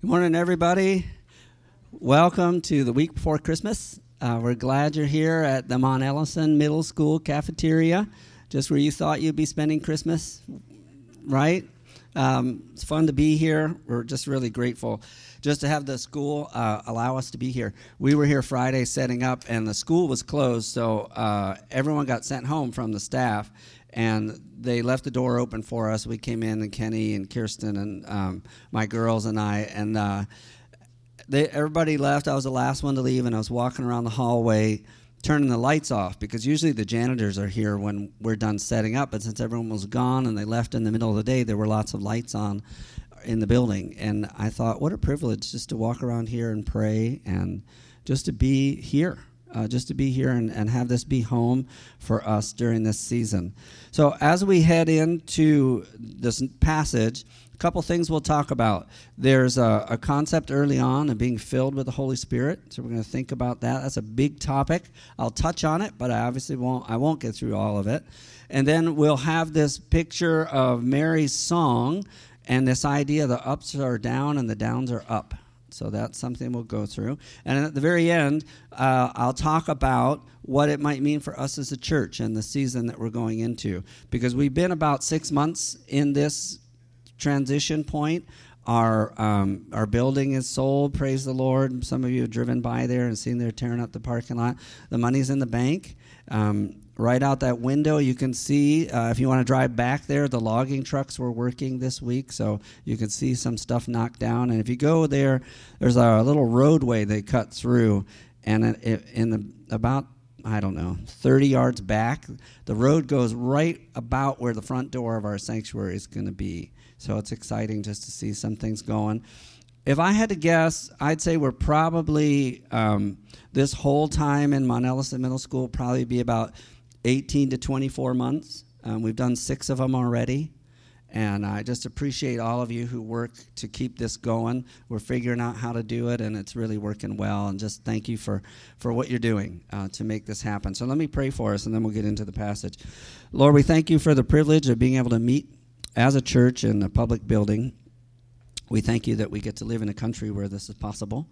Good morning, everybody. Welcome to the week before Christmas. Uh, we're glad you're here at the Mont Ellison Middle School cafeteria, just where you thought you'd be spending Christmas, right? Um, it's fun to be here. We're just really grateful just to have the school uh, allow us to be here. We were here Friday setting up, and the school was closed, so uh, everyone got sent home from the staff and they left the door open for us. We came in, and Kenny and Kirsten and um, my girls and I, and uh, they, everybody left. I was the last one to leave, and I was walking around the hallway turning the lights off because usually the janitors are here when we're done setting up. But since everyone was gone and they left in the middle of the day, there were lots of lights on in the building. And I thought, what a privilege just to walk around here and pray and just to be here uh, just to be here and, and have this be home for us during this season. So, as we head into this passage, a couple things we'll talk about. There's a, a concept early on of being filled with the Holy Spirit, so we're going to think about that. That's a big topic. I'll touch on it, but I obviously won't. I won't get through all of it. And then we'll have this picture of Mary's song and this idea the ups are down and the downs are up. So that's something we'll go through. And at the very end, uh, I'll talk about what it might mean for us as a church and the season that we're going into. Because we've been about six months in this transition point. Our, um, our building is sold, praise the Lord. Some of you have driven by there and seen they're tearing up the parking lot. The money's in the bank. Um, right out that window you can see uh, if you want to drive back there the logging trucks were working this week so you can see some stuff knocked down. And if you go there there's a little roadway they cut through and in the about i don't know 30 yards back the road goes right about where the front door of our sanctuary is going to be. So it's exciting just to see some things going. If I had to guess, I'd say we're probably um, this whole time in Mont Ellison Middle School probably be about 18 to 24 months. Um, we've done six of them already. And I just appreciate all of you who work to keep this going. We're figuring out how to do it, and it's really working well. And just thank you for, for what you're doing uh, to make this happen. So let me pray for us, and then we'll get into the passage. Lord, we thank you for the privilege of being able to meet as a church in a public building. We thank you that we get to live in a country where this is possible.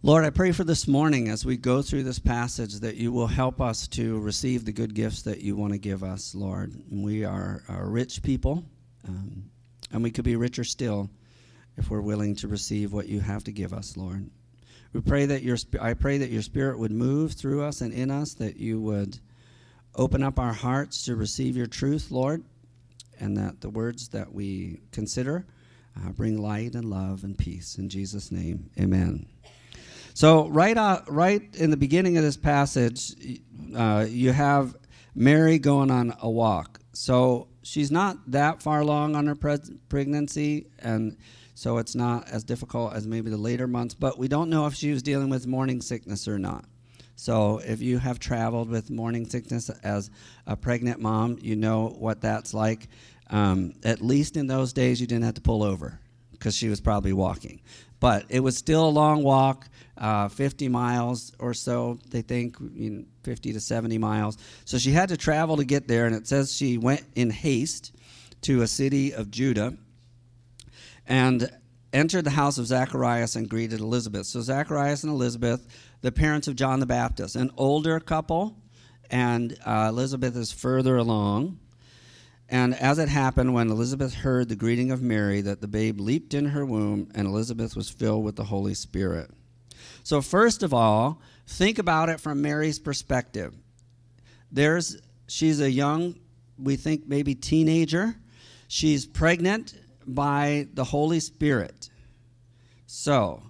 Lord, I pray for this morning as we go through this passage that you will help us to receive the good gifts that you want to give us, Lord. We are, rich people, um, and we could be richer still if we're willing to receive what you have to give us, Lord. We pray that your I pray that your spirit would move through us and in us, that you would open up our hearts to receive your truth, Lord, and that the words that we consider uh, bring light and love and peace. In Jesus' name, amen. So right out, right in the beginning of this passage, uh, you have Mary going on a walk. So she's not that far along on her pre- pregnancy, and so it's not as difficult as maybe the later months. But we don't know if she was dealing with morning sickness or not. So if you have traveled with morning sickness as a pregnant mom, you know what that's like. Um, at least in those days, you didn't have to pull over because she was probably walking. But it was still a long walk uh, 50 miles or so, they think, you know, 50 to 70 miles. So she had to travel to get there, and it says she went in haste to a city of Judah and entered the house of Zacharias and greeted Elizabeth. So Zacharias and Elizabeth, the parents of John the Baptist, an older couple, and uh, Elizabeth is further along. And as it happened, when Elizabeth heard the greeting of Mary, that the babe leaped in her womb, and Elizabeth was filled with the Holy Spirit. So, first of all, think about it from Mary's perspective. There's, she's a young, we think maybe teenager. She's pregnant by the Holy Spirit. So,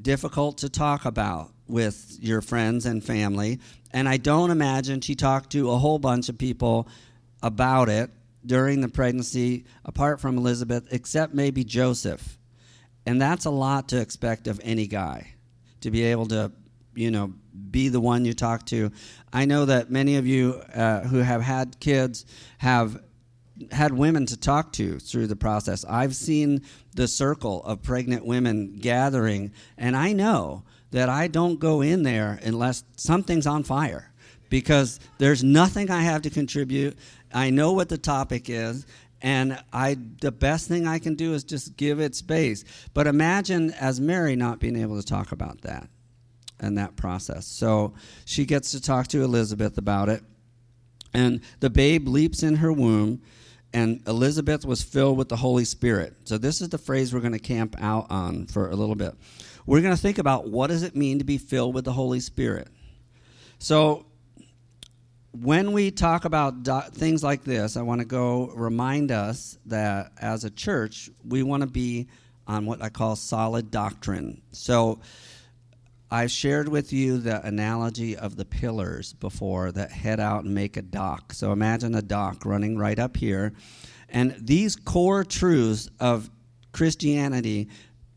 difficult to talk about with your friends and family. And I don't imagine she talked to a whole bunch of people about it during the pregnancy, apart from Elizabeth, except maybe Joseph. And that's a lot to expect of any guy to be able to, you know, be the one you talk to. I know that many of you uh, who have had kids have had women to talk to through the process. I've seen the circle of pregnant women gathering, and I know that I don't go in there unless something's on fire because there's nothing I have to contribute. I know what the topic is, and I the best thing I can do is just give it space. But imagine as Mary not being able to talk about that and that process. So she gets to talk to Elizabeth about it, and the babe leaps in her womb, and Elizabeth was filled with the Holy Spirit. So this is the phrase we're going to camp out on for a little bit. We're going to think about what does it mean to be filled with the Holy Spirit. So when we talk about do- things like this, I want to go remind us that as a church, we want to be on what I call solid doctrine. So I've shared with you the analogy of the pillars before that head out and make a dock. So imagine a dock running right up here. And these core truths of Christianity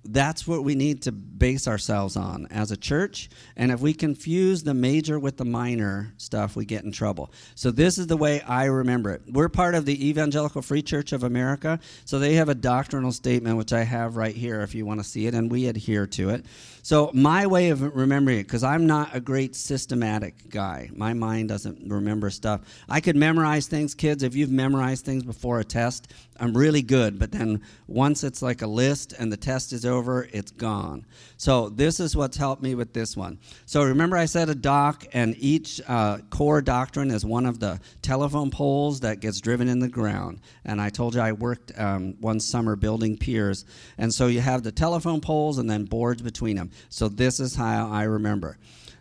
that's what we need to base ourselves on as a church. And if we confuse the major with the minor stuff, we get in trouble. So, this is the way I remember it. We're part of the Evangelical Free Church of America. So, they have a doctrinal statement, which I have right here if you want to see it, and we adhere to it. So, my way of remembering it, because I'm not a great systematic guy, my mind doesn't remember stuff. I could memorize things, kids. If you've memorized things before a test, I'm really good. But then once it's like a list and the test is over, it's gone. So, this is what's helped me with this one. So, remember, I said a dock, and each uh, core doctrine is one of the telephone poles that gets driven in the ground. And I told you I worked um, one summer building piers. And so, you have the telephone poles and then boards between them. So this is how I remember.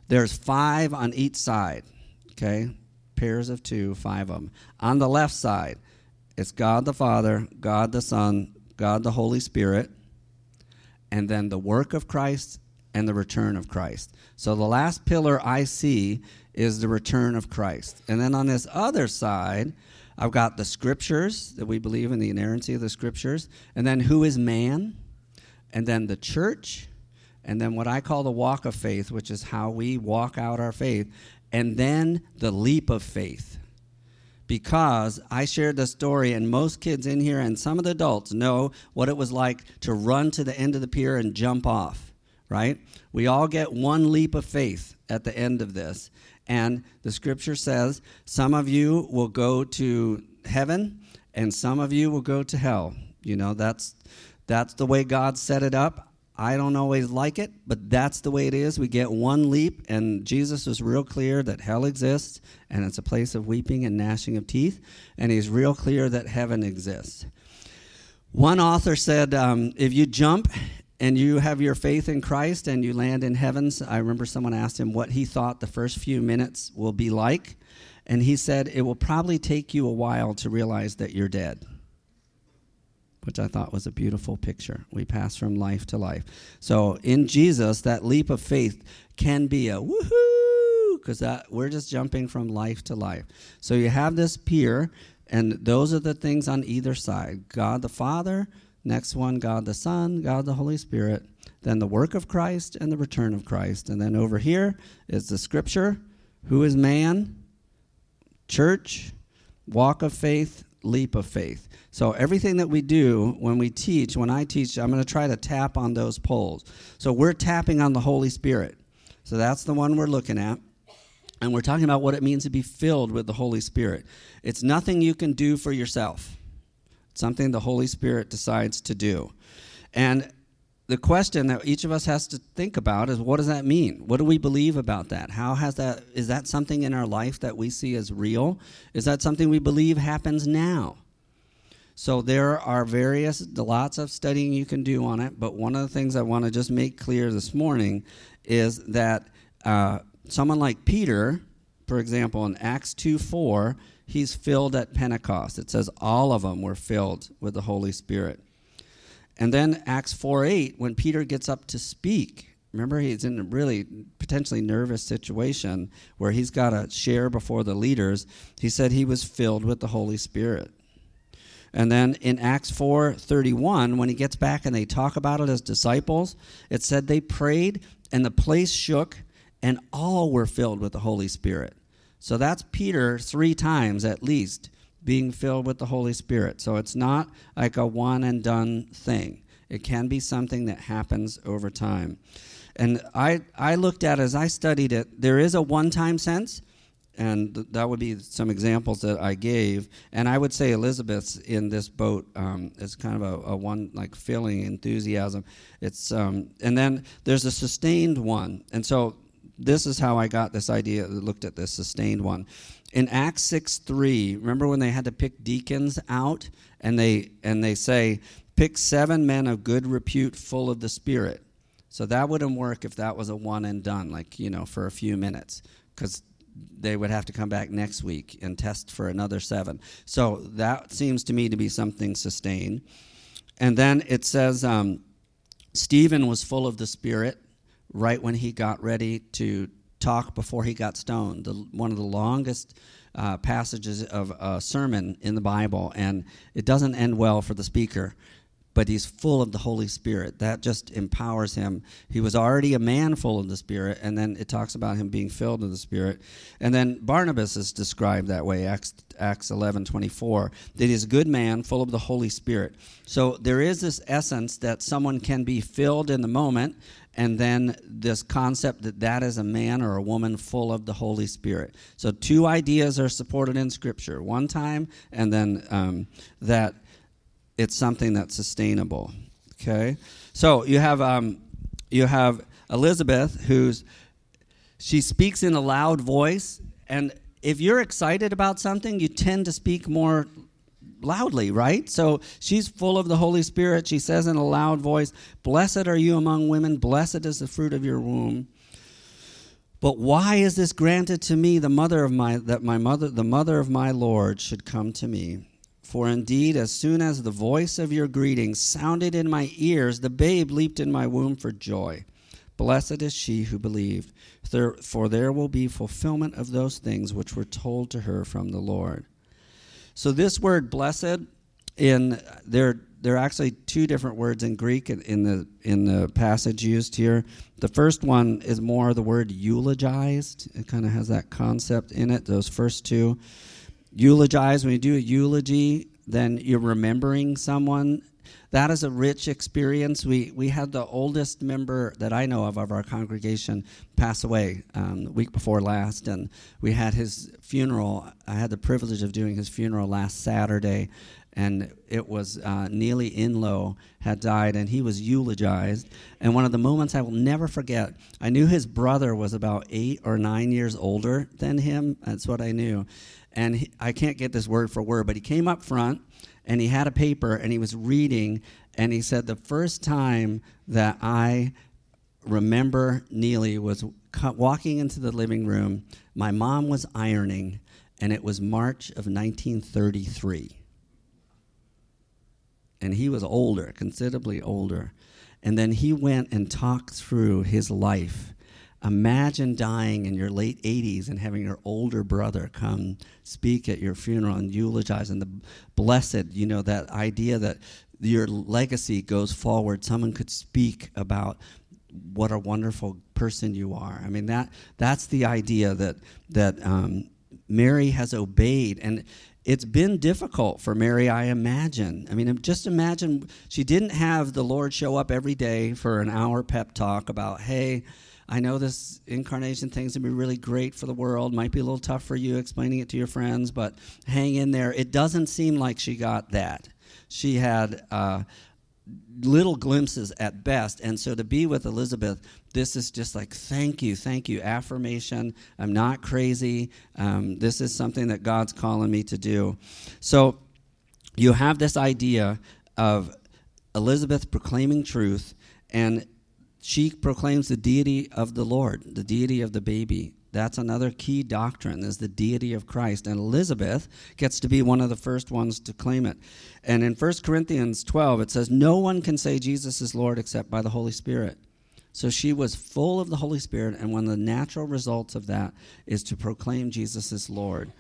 There's five on each side, okay? Pairs of two, five of them. On the left side, it's God the Father, God the Son, God the Holy Spirit, and then the work of Christ and the return of Christ. So the last pillar I see is the return of Christ. And then on this other side, I've got the scriptures that we believe in the inerrancy of the scriptures, and then who is man, and then the church, and then what I call the walk of faith, which is how we walk out our faith, and then the leap of faith. Because I shared the story, and most kids in here and some of the adults know what it was like to run to the end of the pier and jump off, right? We all get one leap of faith at the end of this. And the scripture says some of you will go to heaven and some of you will go to hell. You know, that's that's the way God set it up. I don't always like it, but that's the way it is. We get one leap, and Jesus was real clear that hell exists, and it's a place of weeping and gnashing of teeth, and he's real clear that heaven exists. One author said, um, if you jump and you have your faith in Christ and you land in heavens, I remember someone asked him what he thought the first few minutes will be like, and he said, it will probably take you a while to realize that you're dead which I thought was a beautiful picture. We pass from life to life. So in Jesus, that leap of faith can be a woohoo, because that we're just jumping from life to life. So you have this pier, and those are the things on either side: God the Father, next one, God the Son, God the Holy Spirit, then the work of Christ and the return of Christ, and then over here is the Scripture. Who is man? Church, walk of faith, leap of faith. So everything that we do when we teach, when I teach, I'm going to try to tap on those poles. So we're tapping on the Holy Spirit. So that's the one we're looking at. And we're talking about what it means to be filled with the Holy Spirit. It's nothing you can do for yourself. It's something the Holy Spirit decides to do. And the question that each of us has to think about is what does that mean? What do we believe about that? How has that is that something in our life that we see as real? Is that something we believe happens now? So there are various, lots of studying you can do on it, but one of the things I want to just make clear this morning is that uh, someone like Peter, for example, in Acts 2 4, he's filled at Pentecost. It says all of them were filled with the Holy Spirit. And then Acts 4 8, when Peter gets up to speak, remember he's in a really potentially nervous situation where he's got to share before the leaders. He said he was filled with the Holy Spirit. And then in Acts 4:31 when he gets back and they talk about it as disciples, it said they prayed and the place shook and all were filled with the Holy Spirit. So that's Peter 3 times at least being filled with the Holy Spirit. So it's not like a one and done thing. It can be something that happens over time. And I I looked at as I studied it, there is a one-time sense and th- that would be some examples that I gave. And I would say Elizabeth's in this boat um, is kind of a, a, one like feeling enthusiasm. It's um, and then there's a sustained one, and so this is how I got this idea. Looked at this sustained one in Acts six three. Remember when they had to pick deacons out, and they and they say pick seven men of good repute, full of the Spirit. So that wouldn't work if that was a one and done, like you know, for a few minutes, because they would have to come back next week and test for another seven. So that seems to me to be something sustained. And then it says um, Stephen was full of the Spirit right when he got ready to talk before he got stoned. The, one of the longest uh, passages of a sermon in the Bible, and it doesn't end well for the speaker but he's full of the Holy Spirit. That just empowers him. He was already a man full of the Spirit, and then it talks about him being filled with the Spirit. And then Barnabas is described that way, Acts, Acts 11 24, that he's a good man full of the Holy Spirit. So there is this essence that someone can be filled in the moment, and then this concept that that is a man or a woman full of the Holy Spirit. So two ideas are supported in Scripture one time, and then um, that it's something that's sustainable. Okay, so you have um, you have Elizabeth, who's she speaks in a loud voice, and if you're excited about something, you tend to speak more loudly, right? So she's full of the Holy Spirit. She says in a loud voice, "Blessed are you among women; blessed is the fruit of your womb." But why is this granted to me, the mother of my that my mother, the mother of my Lord, should come to me? For indeed, as soon as the voice of your greeting sounded in my ears, the babe leaped in my womb for joy. Blessed is she who believed, for there will be fulfillment of those things which were told to her from the Lord. So this word blessed in there there are actually two different words in Greek in the in the passage used here. The first one is more the word eulogized. It kind of has that concept in it. Those first two eulogize, when you do a eulogy, then you're remembering someone. That is a rich experience. We, we had the oldest member that I know of of our congregation pass away um, the week before last, and we had his funeral. I had the privilege of doing his funeral last Saturday, and it was uh, Neely Inlow had died, and he was eulogized. And one of the moments I will never forget, I knew his brother was about eight or nine years older than him. That's what I knew and he, I can't get this word for word, but he came up front and he had a paper and he was reading, and he said, The first time that I remember Neely was walking into the living room, my mom was ironing, and it was March of 1933. And he was older, considerably older. And then he went and talked through his life Imagine dying in your late 80s and having your older brother come speak at your funeral and eulogize and the blessed, you know, that idea that your legacy goes forward. Someone could speak about what a wonderful person you are. I mean, that that's the idea that that um, Mary has obeyed and it's been difficult for Mary, I imagine. I mean, just imagine she didn't have the Lord show up every day for an hour pep talk about, hey, I know this incarnation thing's gonna be really great for the world. Might be a little tough for you explaining it to your friends, but hang in there. It doesn't seem like she got that. She had uh, little glimpses at best. And so to be with Elizabeth, this is just like, thank you, thank you, affirmation. I'm not crazy. Um, this is something that God's calling me to do. So you have this idea of Elizabeth proclaiming truth, and she proclaims the deity of the Lord, the deity of the baby. That's another key doctrine is the deity of Christ. And Elizabeth gets to be one of the first ones to claim it. And in 1 Corinthians 12, it says, No one can say Jesus is Lord except by the Holy Spirit. So she was full of the Holy Spirit, and one of the natural results of that is to proclaim Jesus is Lord.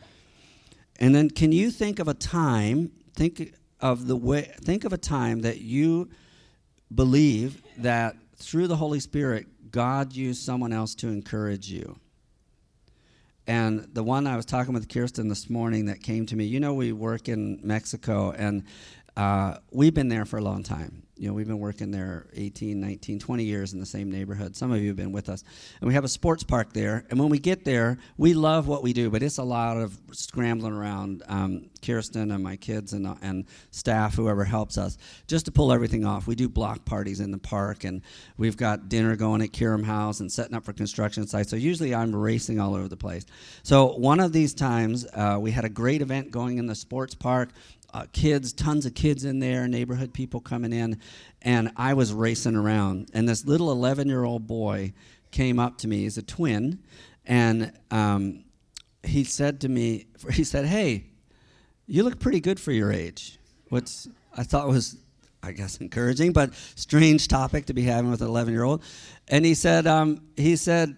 And then can you think of a time, think of the way think of a time that you believe that through the Holy Spirit, God used someone else to encourage you. And the one I was talking with Kirsten this morning that came to me, you know, we work in Mexico and uh, we've been there for a long time. You know, we've been working there 18, 19, 20 years in the same neighborhood. Some of you have been with us. And we have a sports park there. And when we get there, we love what we do, but it's a lot of scrambling around. Um, Kirsten and my kids and, uh, and staff, whoever helps us, just to pull everything off. We do block parties in the park, and we've got dinner going at Kiram House and setting up for construction sites. So usually I'm racing all over the place. So one of these times, uh, we had a great event going in the sports park uh, kids, tons of kids in there, neighborhood people coming in, and I was racing around. And this little 11 year old boy came up to me, he's a twin, and um, he said to me, he said, Hey, you look pretty good for your age, which I thought was, I guess, encouraging, but strange topic to be having with an 11 year old. And he said, um, he said,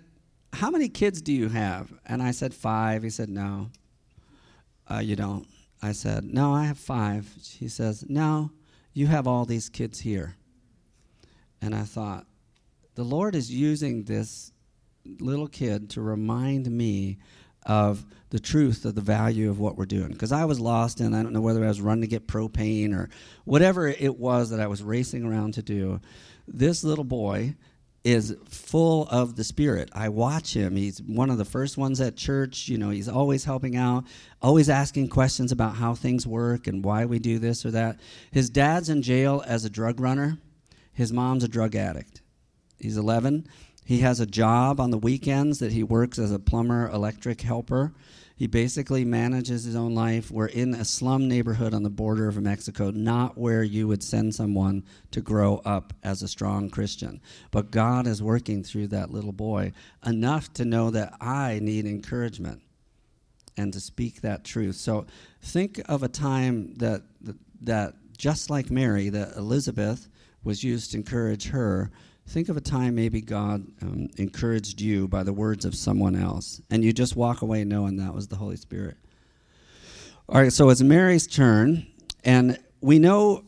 How many kids do you have? And I said, Five. He said, No, uh, you don't. I said, No, I have five. She says, No, you have all these kids here. And I thought, the Lord is using this little kid to remind me of the truth of the value of what we're doing. Because I was lost and I don't know whether I was running to get propane or whatever it was that I was racing around to do. This little boy is full of the spirit. I watch him. He's one of the first ones at church. You know, he's always helping out, always asking questions about how things work and why we do this or that. His dad's in jail as a drug runner. His mom's a drug addict. He's 11. He has a job on the weekends that he works as a plumber, electric helper. He basically manages his own life. We're in a slum neighborhood on the border of Mexico, not where you would send someone to grow up as a strong Christian. But God is working through that little boy enough to know that I need encouragement and to speak that truth. So think of a time that that just like Mary, that Elizabeth was used to encourage her Think of a time maybe God um, encouraged you by the words of someone else, and you just walk away knowing that was the Holy Spirit. All right, so it's Mary's turn, and we know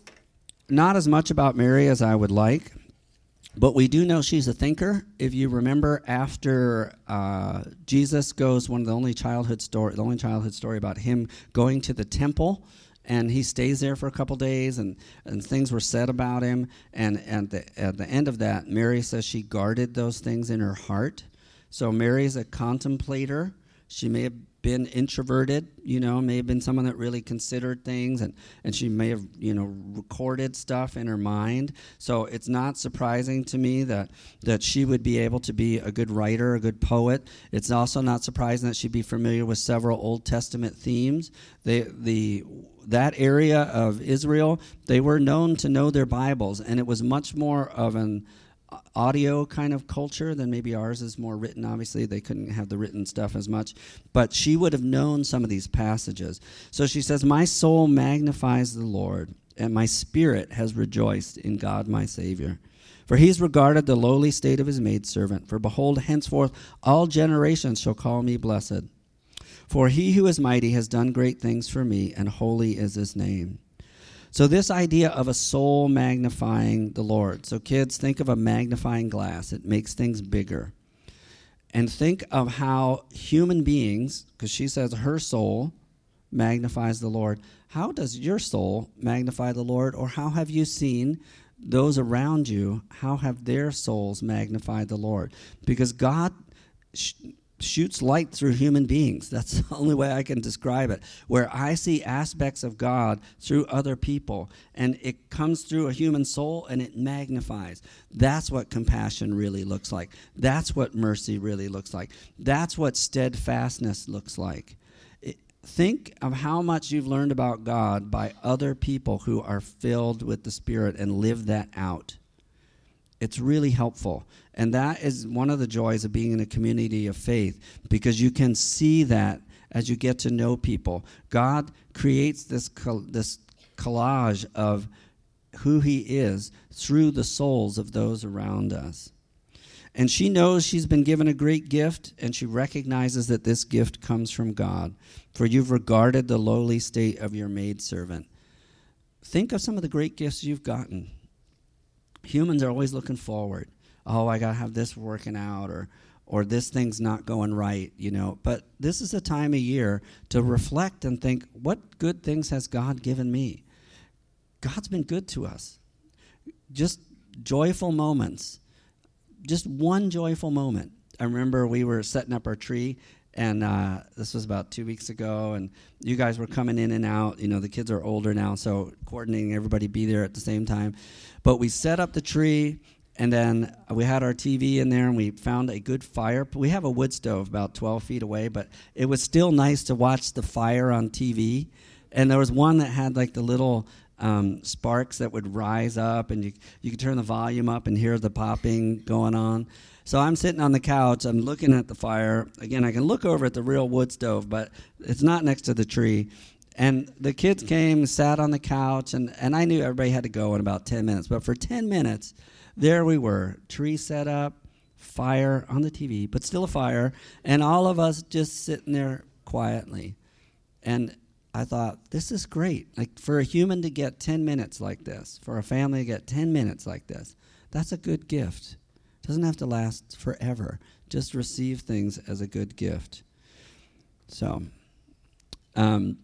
not as much about Mary as I would like, but we do know she's a thinker. If you remember, after uh, Jesus goes, one of the only childhood story, the only childhood story about him going to the temple and he stays there for a couple days and, and things were said about him. And, and the, at the end of that mary says she guarded those things in her heart. So mary's a contemplator. She may have been introverted, you know, may have been someone that really considered things and, and she may have, you know, recorded stuff in her mind. So it's not surprising to me that, that she would be able to be a good writer, a good poet. It's also not surprising that she'd be familiar with several Old Testament themes. They, the that area of Israel, they were known to know their Bibles, and it was much more of an audio kind of culture than maybe ours is more written. Obviously, they couldn't have the written stuff as much, but she would have known some of these passages. So she says, My soul magnifies the Lord, and my spirit has rejoiced in God my Savior. For he's regarded the lowly state of his maidservant. For behold, henceforth all generations shall call me blessed. For he who is mighty has done great things for me, and holy is his name. So, this idea of a soul magnifying the Lord. So, kids, think of a magnifying glass, it makes things bigger. And think of how human beings, because she says her soul magnifies the Lord. How does your soul magnify the Lord? Or how have you seen those around you? How have their souls magnified the Lord? Because God shoots light through human beings. That's the only way I can describe it. Where I see aspects of God through other people, and it comes through a human soul and it magnifies. That's what compassion really looks like. That's what mercy really looks like. That's what steadfastness looks like. Think of how much you've learned about God by other people who are filled with the Spirit and live that out. It's really helpful. And that is one of the joys of being in a community of faith because you can see that as you get to know people. God creates this, this collage of who He is through the souls of those around us. And she knows she's been given a great gift, and she recognizes that this gift comes from God. For you've regarded the lowly state of your maidservant. Think of some of the great gifts you've gotten. Humans are always looking forward oh, I got to have this working out or or this thing's not going right, you know. But this is a time of year to reflect and think, what good things has God given me? God's been good to us. just joyful moments. Just one joyful moment. I remember we were setting up our tree, and uh, this was about two weeks ago, and you guys were coming in and out. You know, the kids are older now, so coordinating everybody be there at the same time. But we set up the tree, and then we had our TV in there, and we found a good fire. We have a wood stove about 12 feet away, but it was still nice to watch the fire on TV. And there was one that had like the little um, sparks that would rise up, and you you could turn the volume up and hear the popping going on. So I'm sitting on the couch. I'm looking at the fire. Again, I can look over at the real wood stove, but it's not next to the tree. And the kids came, sat on the couch, and, and I knew everybody had to go in about 10 minutes. But for 10 minutes, there we were, tree set up, fire on the TV, but still a fire, and all of us just sitting there quietly. And I thought, this is great. Like for a human to get 10 minutes like this, for a family to get 10 minutes like this, that's a good gift. Doesn't have to last forever. Just receive things as a good gift. So, um,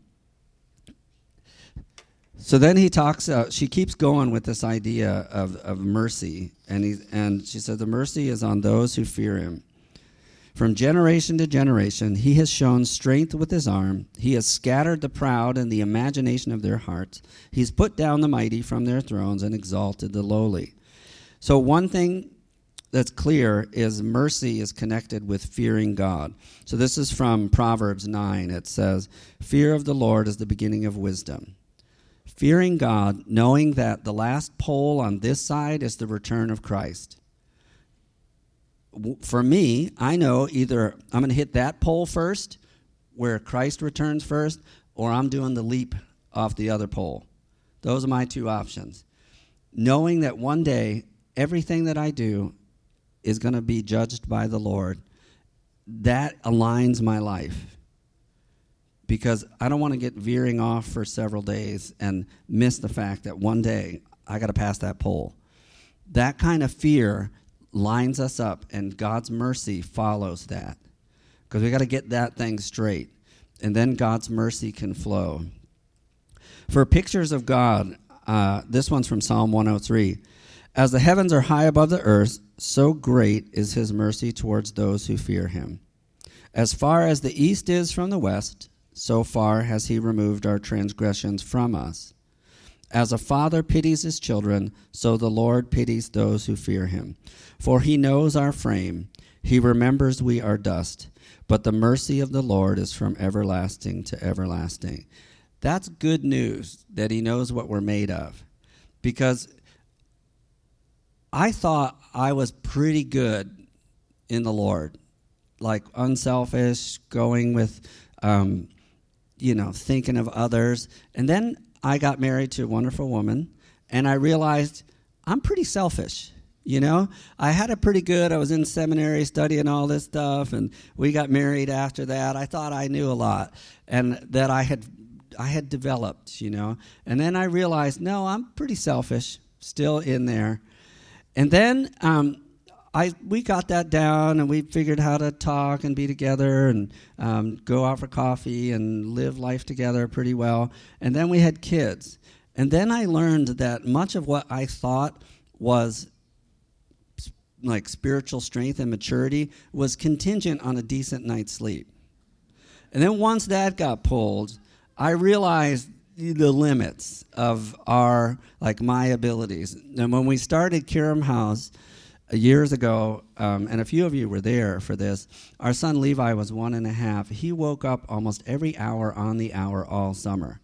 so then he talks. Uh, she keeps going with this idea of, of mercy, and he and she said the mercy is on those who fear him. From generation to generation, he has shown strength with his arm. He has scattered the proud in the imagination of their hearts. He's put down the mighty from their thrones and exalted the lowly. So, one thing that's clear is mercy is connected with fearing God. So, this is from Proverbs 9. It says, Fear of the Lord is the beginning of wisdom. Fearing God, knowing that the last pole on this side is the return of Christ for me, I know either I'm going to hit that pole first, where Christ returns first, or I'm doing the leap off the other pole. Those are my two options. Knowing that one day everything that I do is going to be judged by the Lord, that aligns my life. Because I don't want to get veering off for several days and miss the fact that one day I got to pass that pole. That kind of fear lines us up, and God's mercy follows that. Because we got to get that thing straight, and then God's mercy can flow. For pictures of God, uh, this one's from Psalm 103. As the heavens are high above the earth, so great is his mercy towards those who fear him. As far as the east is from the west, so far has he removed our transgressions from us. As a father pities his children, so the Lord pities those who fear him. For he knows our frame, he remembers we are dust, but the mercy of the Lord is from everlasting to everlasting. That's good news that he knows what we're made of. Because I thought I was pretty good in the Lord, like unselfish, going with, um, you know, thinking of others. And then I got married to a wonderful woman, and I realized I'm pretty selfish. You know, I had it pretty good. I was in seminary studying all this stuff, and we got married after that. I thought I knew a lot, and that I had I had developed. You know, and then I realized, no, I'm pretty selfish, still in there. And then um, I we got that down and we figured how to talk and be together and um, go out for coffee and live life together pretty well. And then we had kids. And then I learned that much of what I thought was like spiritual strength and maturity was contingent on a decent night's sleep. And then once that got pulled, I realized the limits of our like my abilities. And when we started Kiram House, years ago, um, and a few of you were there for this, our son Levi was one and a half. He woke up almost every hour on the hour all summer.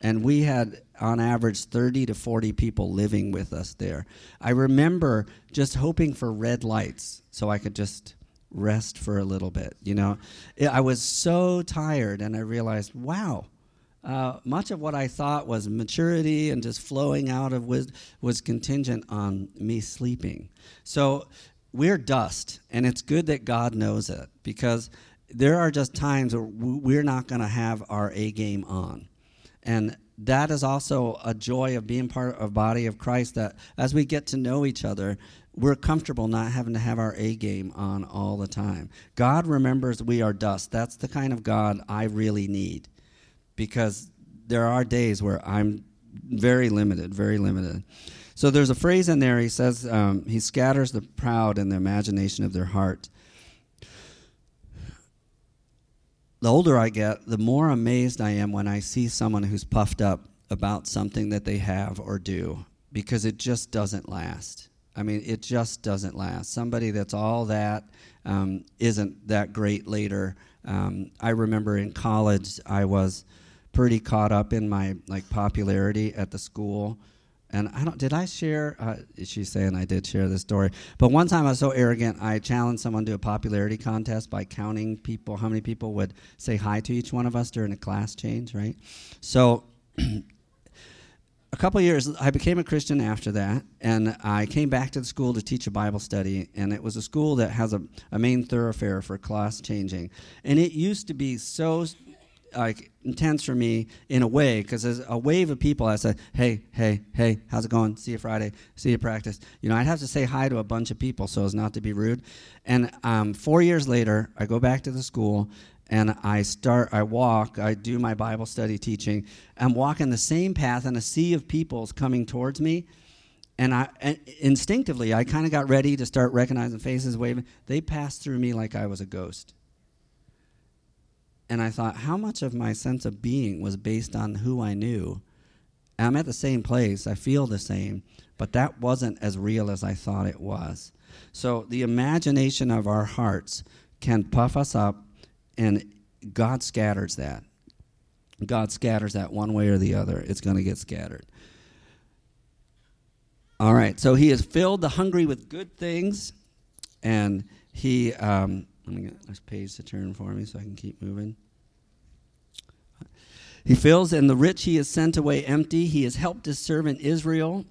And we had, on average, 30 to 40 people living with us there. I remember just hoping for red lights so I could just rest for a little bit. You know, I was so tired, and I realized, wow, uh, much of what I thought was maturity and just flowing out of wisdom was contingent on me sleeping. So we're dust, and it's good that God knows it because there are just times where we're not going to have our A game on. And that is also a joy of being part of body of Christ that as we get to know each other, we're comfortable not having to have our A game on all the time. God remembers we are dust. That's the kind of God I really need because there are days where I'm very limited, very limited. So there's a phrase in there. He says, um, He scatters the proud in the imagination of their heart. The older I get, the more amazed I am when I see someone who's puffed up about something that they have or do because it just doesn't last. I mean, it just doesn't last. Somebody that's all that um, not that great later. Um, I remember in college, I was pretty caught up in my like popularity at the school. And I don't. Did I share? Uh, she's saying I did share this story. But one time I was so arrogant, I challenged someone to a popularity contest by counting people, how many people would say hi to each one of us during a class change, right? So a couple years, I became a Christian after that, and I came back to the school to teach a Bible study. And it was a school that has a, a main thoroughfare for class changing. And it used to be so like intense for me in a way because there's a wave of people. I said, "Hey, hey, hey, how's it going? See you Friday. See you practice." You know, I'd have to say hi to a bunch of people so as not to be rude. And um, four years later, I go back to the school and I start, I walk, I do my Bible study teaching. I'm walking the same path, and a sea of people's coming towards me. And I and instinctively, I kind of got ready to start recognizing faces, waving. They passed through me like I was a ghost. And I thought, how much of my sense of being was based on who I knew? I'm at the same place, I feel the same, but that wasn't as real as I thought it was. So the imagination of our hearts can puff us up and God scatters that. God scatters that one way or the other. It's going to get scattered. All right, so he has filled the hungry with good things, and he. Um, let me get this page to turn for me so I can keep moving. He fills, and the rich he has sent away empty. He has helped his servant Israel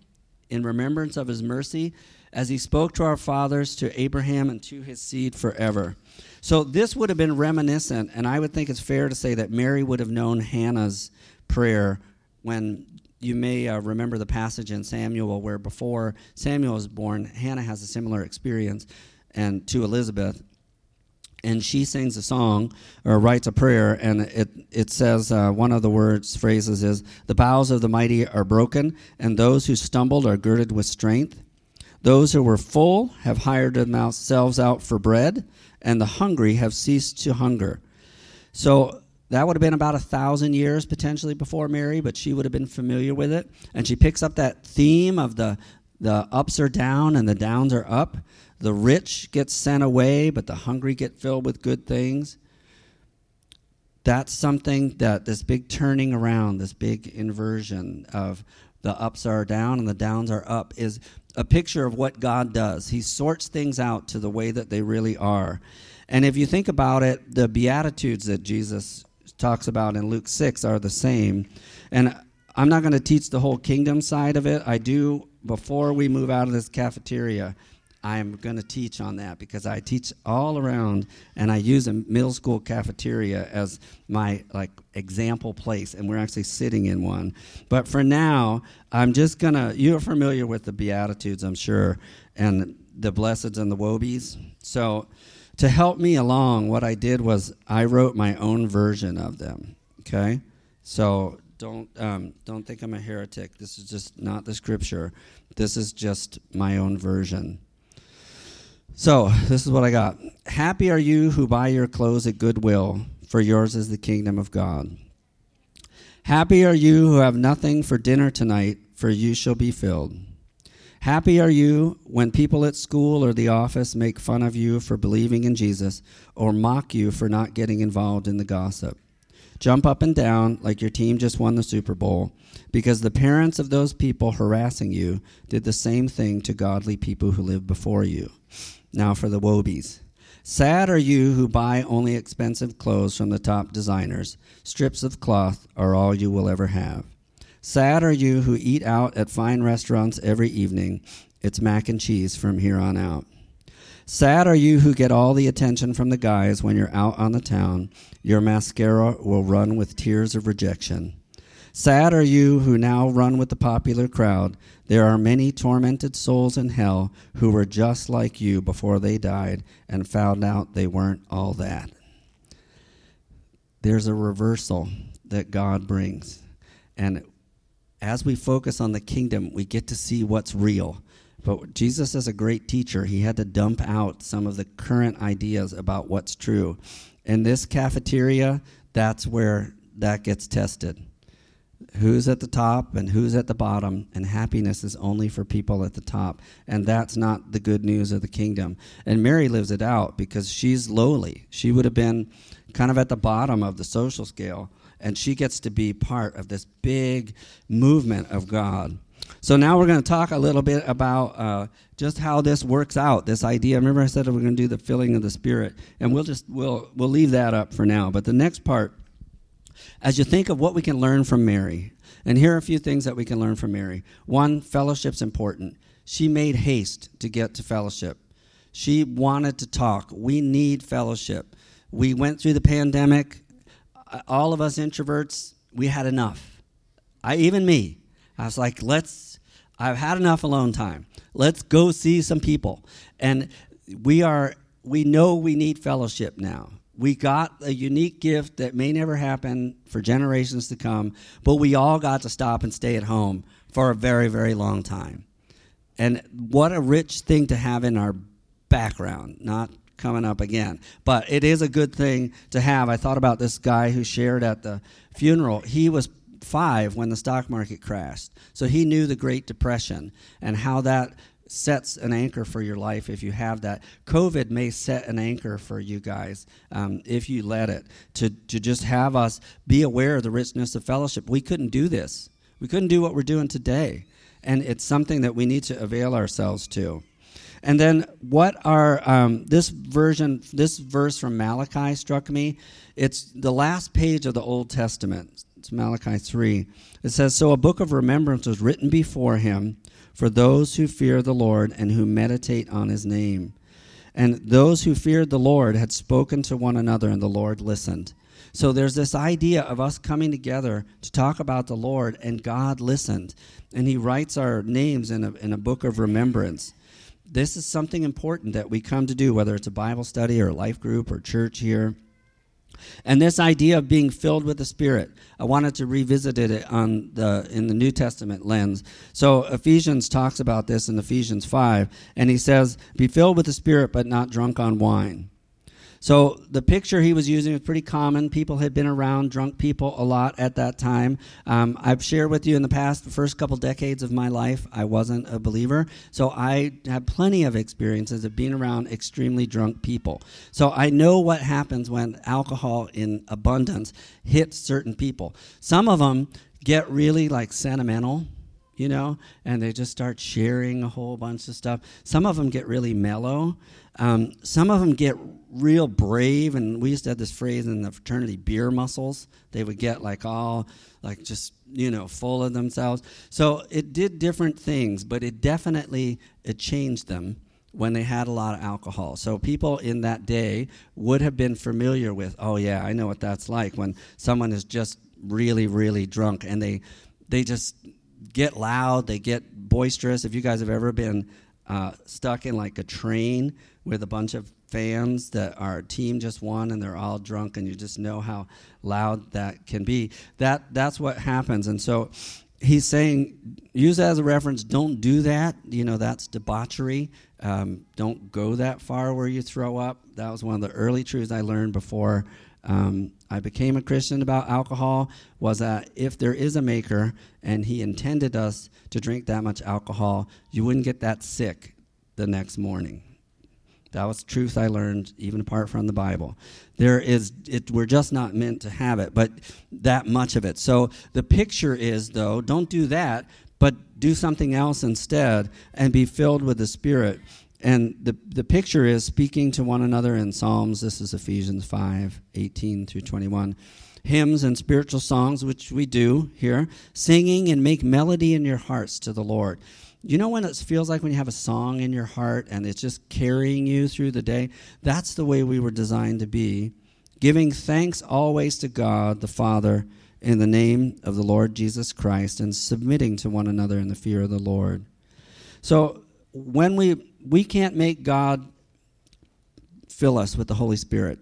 in remembrance of his mercy, as he spoke to our fathers, to Abraham, and to his seed forever. So this would have been reminiscent, and I would think it's fair to say that Mary would have known Hannah's prayer when you may uh, remember the passage in Samuel where before Samuel was born, Hannah has a similar experience and to Elizabeth. And she sings a song or writes a prayer, and it, it says uh, one of the words, phrases is, The bows of the mighty are broken, and those who stumbled are girded with strength. Those who were full have hired themselves out for bread and the hungry have ceased to hunger. So that would have been about a thousand years potentially before Mary, but she would have been familiar with it. And she picks up that theme of the, the ups are down and the downs are up. The rich get sent away, but the hungry get filled with good things. That's something that this big turning around, this big inversion of the ups are down and the downs are up is a picture of what God does. He sorts things out to the way that they really are. And if you think about it, the Beatitudes that Jesus talks about in Luke 6 are the same. And I'm not going to teach the whole kingdom side of it. I do, before we move out of this cafeteria, I'm going to teach on that because I teach all around and I use a middle school cafeteria as my like example place and we're actually sitting in one. But for now, I'm just going to you're familiar with the beatitudes, I'm sure, and the blesseds and the wobies. So to help me along, what I did was I wrote my own version of them, okay? So don't um, don't think I'm a heretic. This is just not the scripture. This is just my own version. So, this is what I got. Happy are you who buy your clothes at goodwill, for yours is the kingdom of God. Happy are you who have nothing for dinner tonight, for you shall be filled. Happy are you when people at school or the office make fun of you for believing in Jesus or mock you for not getting involved in the gossip. Jump up and down like your team just won the Super Bowl because the parents of those people harassing you did the same thing to godly people who lived before you. Now for the wobies. Sad are you who buy only expensive clothes from the top designers. Strips of cloth are all you will ever have. Sad are you who eat out at fine restaurants every evening. It's mac and cheese from here on out. Sad are you who get all the attention from the guys when you're out on the town. Your mascara will run with tears of rejection. Sad are you who now run with the popular crowd. There are many tormented souls in hell who were just like you before they died and found out they weren't all that. There's a reversal that God brings. And as we focus on the kingdom, we get to see what's real. But Jesus, is a great teacher, he had to dump out some of the current ideas about what's true. In this cafeteria, that's where that gets tested. Who's at the top and who's at the bottom, and happiness is only for people at the top. And that's not the good news of the kingdom. And Mary lives it out because she's lowly. She would have been kind of at the bottom of the social scale and she gets to be part of this big movement of God. So now we're going to talk a little bit about uh, just how this works out. This idea. Remember, I said we're going to do the filling of the Spirit, and we'll just we'll we'll leave that up for now. But the next part, as you think of what we can learn from Mary, and here are a few things that we can learn from Mary. One, fellowship's important. She made haste to get to fellowship. She wanted to talk. We need fellowship. We went through the pandemic uh, all of us introverts, we had enough. I even me. I was like, let's I've had enough alone time. Let's go see some people. And we are we know we need fellowship now. We got a unique gift that may never happen for generations to come, but we all got to stop and stay at home for a very, very long time. And what a rich thing to have in our background, not coming up again. But it is a good thing to have. I thought about this guy who shared at the funeral. He was five when the stock market crashed. So he knew the Great Depression and how that sets an anchor for your life if you have that. COVID may set an anchor for you guys um, if you let it to, to just have us be aware of the richness of fellowship. We couldn't do this, we couldn't do what we're doing today. And it's something that we need to avail ourselves to. And then what are um, this version, this verse from Malachi struck me. It's the last page of the Old Testament. It's Malachi 3. It says, So a book of remembrance was written before him for those who fear the Lord and who meditate on his name. And those who feared the Lord had spoken to one another, and the Lord listened. So there's this idea of us coming together to talk about the Lord, and God listened. And he writes our names in a, in a book of remembrance this is something important that we come to do, whether it's a Bible study or a life group or church here. And this idea of being filled with the Spirit, I wanted to revisit it on the in the New Testament lens. So Ephesians talks about this in Ephesians five, and he says, "Be filled with the Spirit, but not drunk on wine." So the picture he was using was pretty common. People had been around drunk people a lot at that time. Um, I've shared with you in the past, the first couple decades of my life, I wasn't a believer. So I had plenty of experiences of being around extremely drunk people. So I know what happens when alcohol in abundance hits certain people. Some of them get really like sentimental you know, and they just start sharing a whole bunch of stuff. Some of them get really mellow. Um, some of them get real brave, and we used to have this phrase in the fraternity: beer muscles. They would get like all, like just you know, full of themselves. So it did different things, but it definitely it changed them when they had a lot of alcohol. So people in that day would have been familiar with, oh yeah, I know what that's like when someone is just really, really drunk and they they just get loud, they get boisterous. If you guys have ever been uh, stuck in like a train with a bunch of fans that our team just won and they're all drunk and you just know how loud that can be. That that's what happens. And so he's saying use that as a reference. Don't do that. You know that's debauchery. Um, don't go that far where you throw up. That was one of the early truths i learned before um, i became a christian about alcohol was that if there is a maker and he intended us to drink that much alcohol you wouldn't get that sick the next morning that was truth I learned even apart from the Bible. There is it we're just not meant to have it, but that much of it. So the picture is though, don't do that, but do something else instead and be filled with the Spirit. And the, the picture is speaking to one another in Psalms. This is Ephesians 5 18 through 21. Hymns and spiritual songs, which we do here, singing and make melody in your hearts to the Lord. You know when it feels like when you have a song in your heart and it's just carrying you through the day? That's the way we were designed to be. Giving thanks always to God the Father in the name of the Lord Jesus Christ and submitting to one another in the fear of the Lord. So when we we can't make God fill us with the Holy Spirit.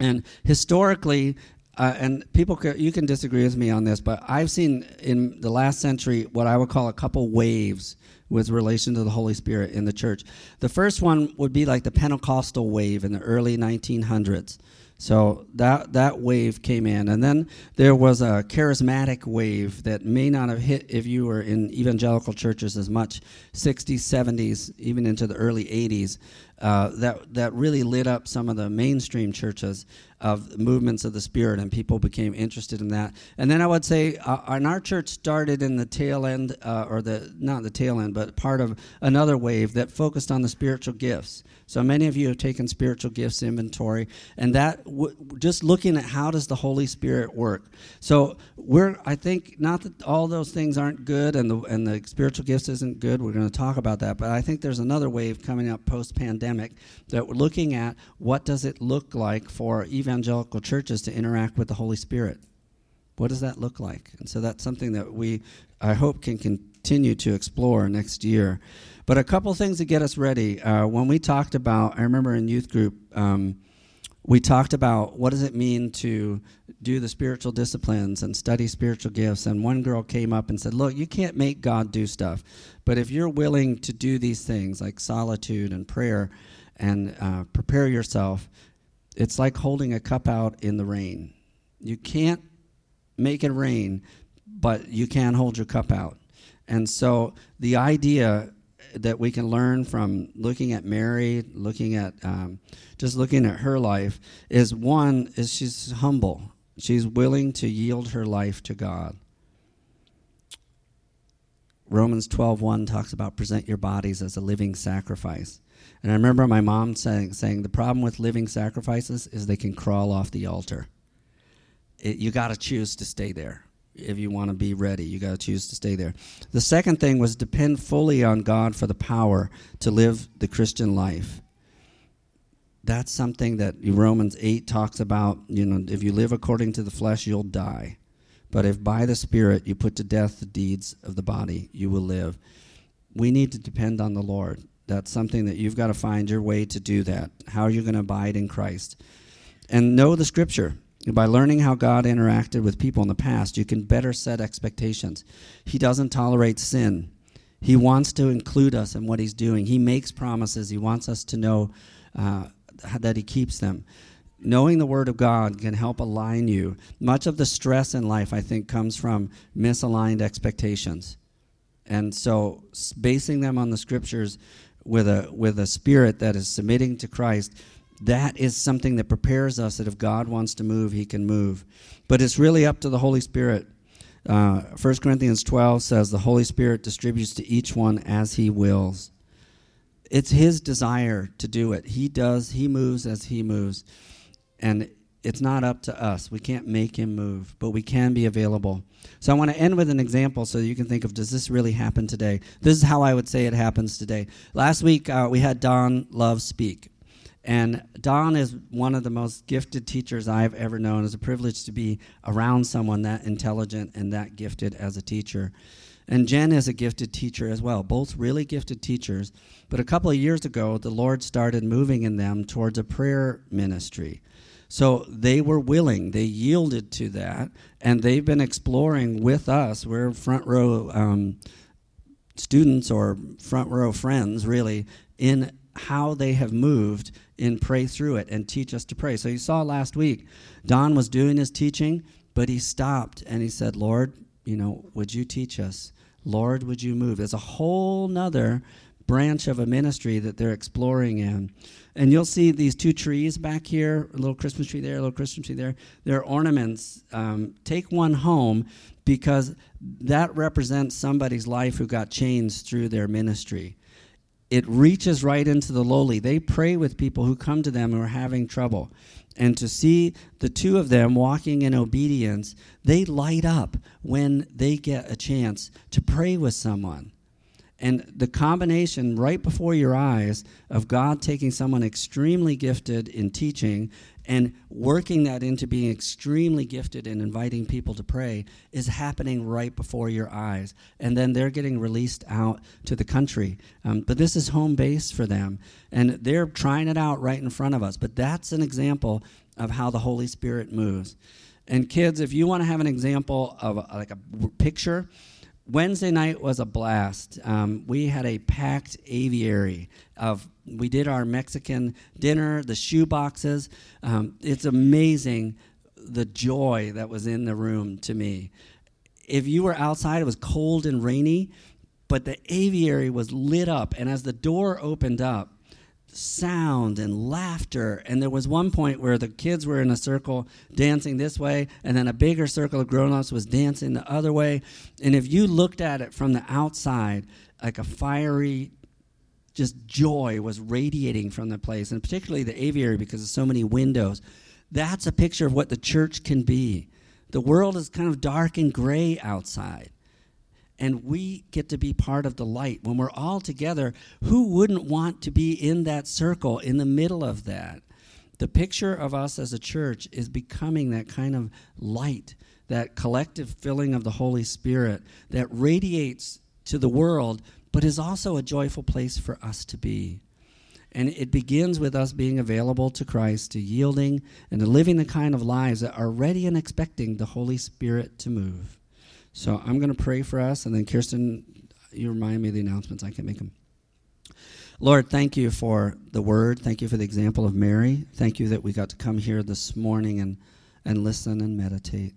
And historically, uh, and people, ca- you can disagree with me on this, but I've seen in the last century what I would call a couple waves with relation to the Holy Spirit in the church. The first one would be like the Pentecostal wave in the early 1900s. So that that wave came in, and then there was a charismatic wave that may not have hit if you were in evangelical churches as much, 60s, 70s, even into the early 80s. Uh, that that really lit up some of the mainstream churches of movements of the Spirit, and people became interested in that. And then I would say, uh, and our church started in the tail end, uh, or the not the tail end, but part of another wave that focused on the spiritual gifts. So many of you have taken spiritual gifts inventory, and that w- just looking at how does the Holy Spirit work. So we're, I think, not that all those things aren't good, and the and the spiritual gifts isn't good. We're going to talk about that, but I think there's another wave coming up post pandemic that we're looking at what does it look like for evangelical churches to interact with the Holy Spirit. What does that look like? And so that's something that we, I hope, can continue to explore next year. But a couple things to get us ready. Uh, when we talked about, I remember in youth group, um, we talked about what does it mean to do the spiritual disciplines and study spiritual gifts. And one girl came up and said, Look, you can't make God do stuff. But if you're willing to do these things like solitude and prayer and uh, prepare yourself, it's like holding a cup out in the rain. You can't make it rain, but you can hold your cup out. And so the idea that we can learn from looking at Mary, looking at um, just looking at her life, is one is she's humble. She's willing to yield her life to God. Romans 12:1 talks about present your bodies as a living sacrifice. And I remember my mom saying, saying the problem with living sacrifices is they can crawl off the altar. It, you got to choose to stay there if you want to be ready. You got to choose to stay there. The second thing was depend fully on God for the power to live the Christian life. That's something that Romans 8 talks about. You know, if you live according to the flesh, you'll die. But if by the Spirit you put to death the deeds of the body, you will live. We need to depend on the Lord. That's something that you've got to find your way to do that. How are you going to abide in Christ? And know the Scripture. By learning how God interacted with people in the past, you can better set expectations. He doesn't tolerate sin. He wants to include us in what He's doing. He makes promises. He wants us to know uh, that He keeps them. Knowing the Word of God can help align you. Much of the stress in life, I think, comes from misaligned expectations. And so, basing them on the Scriptures with a, with a spirit that is submitting to Christ that is something that prepares us that if God wants to move, He can move. But it's really up to the Holy Spirit. Uh, 1 Corinthians 12 says the Holy Spirit distributes to each one as He wills. It's His desire to do it. He does, He moves as He moves. And it's not up to us. We can't make Him move, but we can be available. So I want to end with an example so you can think of does this really happen today? This is how I would say it happens today. Last week uh, we had Don Love speak. And Don is one of the most gifted teachers I've ever known. It's a privilege to be around someone that intelligent and that gifted as a teacher. And Jen is a gifted teacher as well, both really gifted teachers. But a couple of years ago, the Lord started moving in them towards a prayer ministry. So they were willing, they yielded to that, and they've been exploring with us. We're front row um, students or front row friends, really, in how they have moved in Pray Through It and teach us to pray. So you saw last week, Don was doing his teaching, but he stopped and he said, Lord, you know, would you teach us? Lord, would you move? There's a whole nother branch of a ministry that they're exploring in. And you'll see these two trees back here a little Christmas tree there, a little Christmas tree there. They're ornaments. Um, take one home because that represents somebody's life who got changed through their ministry it reaches right into the lowly. They pray with people who come to them who are having trouble. And to see the two of them walking in obedience, they light up when they get a chance to pray with someone. And the combination right before your eyes of God taking someone extremely gifted in teaching and working that into being extremely gifted in inviting people to pray is happening right before your eyes. And then they're getting released out to the country. Um, but this is home base for them. And they're trying it out right in front of us. But that's an example of how the Holy Spirit moves. And kids, if you want to have an example of a, like a picture, Wednesday night was a blast. Um, we had a packed aviary of. We did our Mexican dinner, the shoe boxes. Um, it's amazing the joy that was in the room to me. If you were outside, it was cold and rainy, but the aviary was lit up, and as the door opened up, sound and laughter. And there was one point where the kids were in a circle dancing this way, and then a bigger circle of grown ups was dancing the other way. And if you looked at it from the outside, like a fiery, just joy was radiating from the place, and particularly the aviary because of so many windows. That's a picture of what the church can be. The world is kind of dark and gray outside and we get to be part of the light. When we're all together, who wouldn't want to be in that circle in the middle of that? The picture of us as a church is becoming that kind of light, that collective filling of the Holy Spirit that radiates to the world, but is also a joyful place for us to be. And it begins with us being available to Christ, to yielding, and to living the kind of lives that are ready and expecting the Holy Spirit to move. So I'm going to pray for us, and then Kirsten, you remind me of the announcements. I can make them. Lord, thank you for the word. Thank you for the example of Mary. Thank you that we got to come here this morning and, and listen and meditate.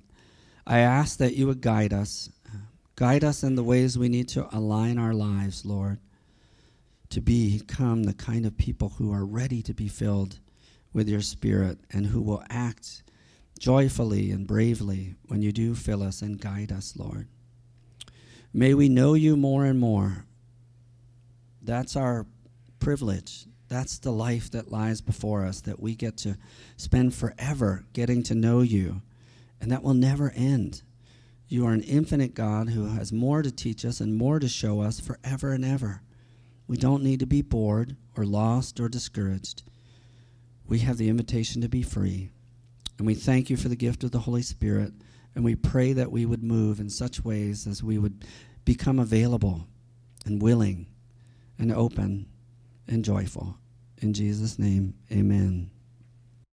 I ask that you would guide us, guide us in the ways we need to align our lives, Lord, to become the kind of people who are ready to be filled with your Spirit and who will act joyfully and bravely when you do fill us and guide us, Lord. May we know you more and more. That's our privilege. That's the life that lies before us, that we get to spend forever getting to know you, and that will never end. You are an infinite God who has more to teach us and more to show us forever and ever. We don't need to be bored or lost or discouraged. We have the invitation to be free. And we thank you for the gift of the Holy Spirit. And we pray that we would move in such ways as we would become available and willing and open and joyful. In Jesus' name, amen.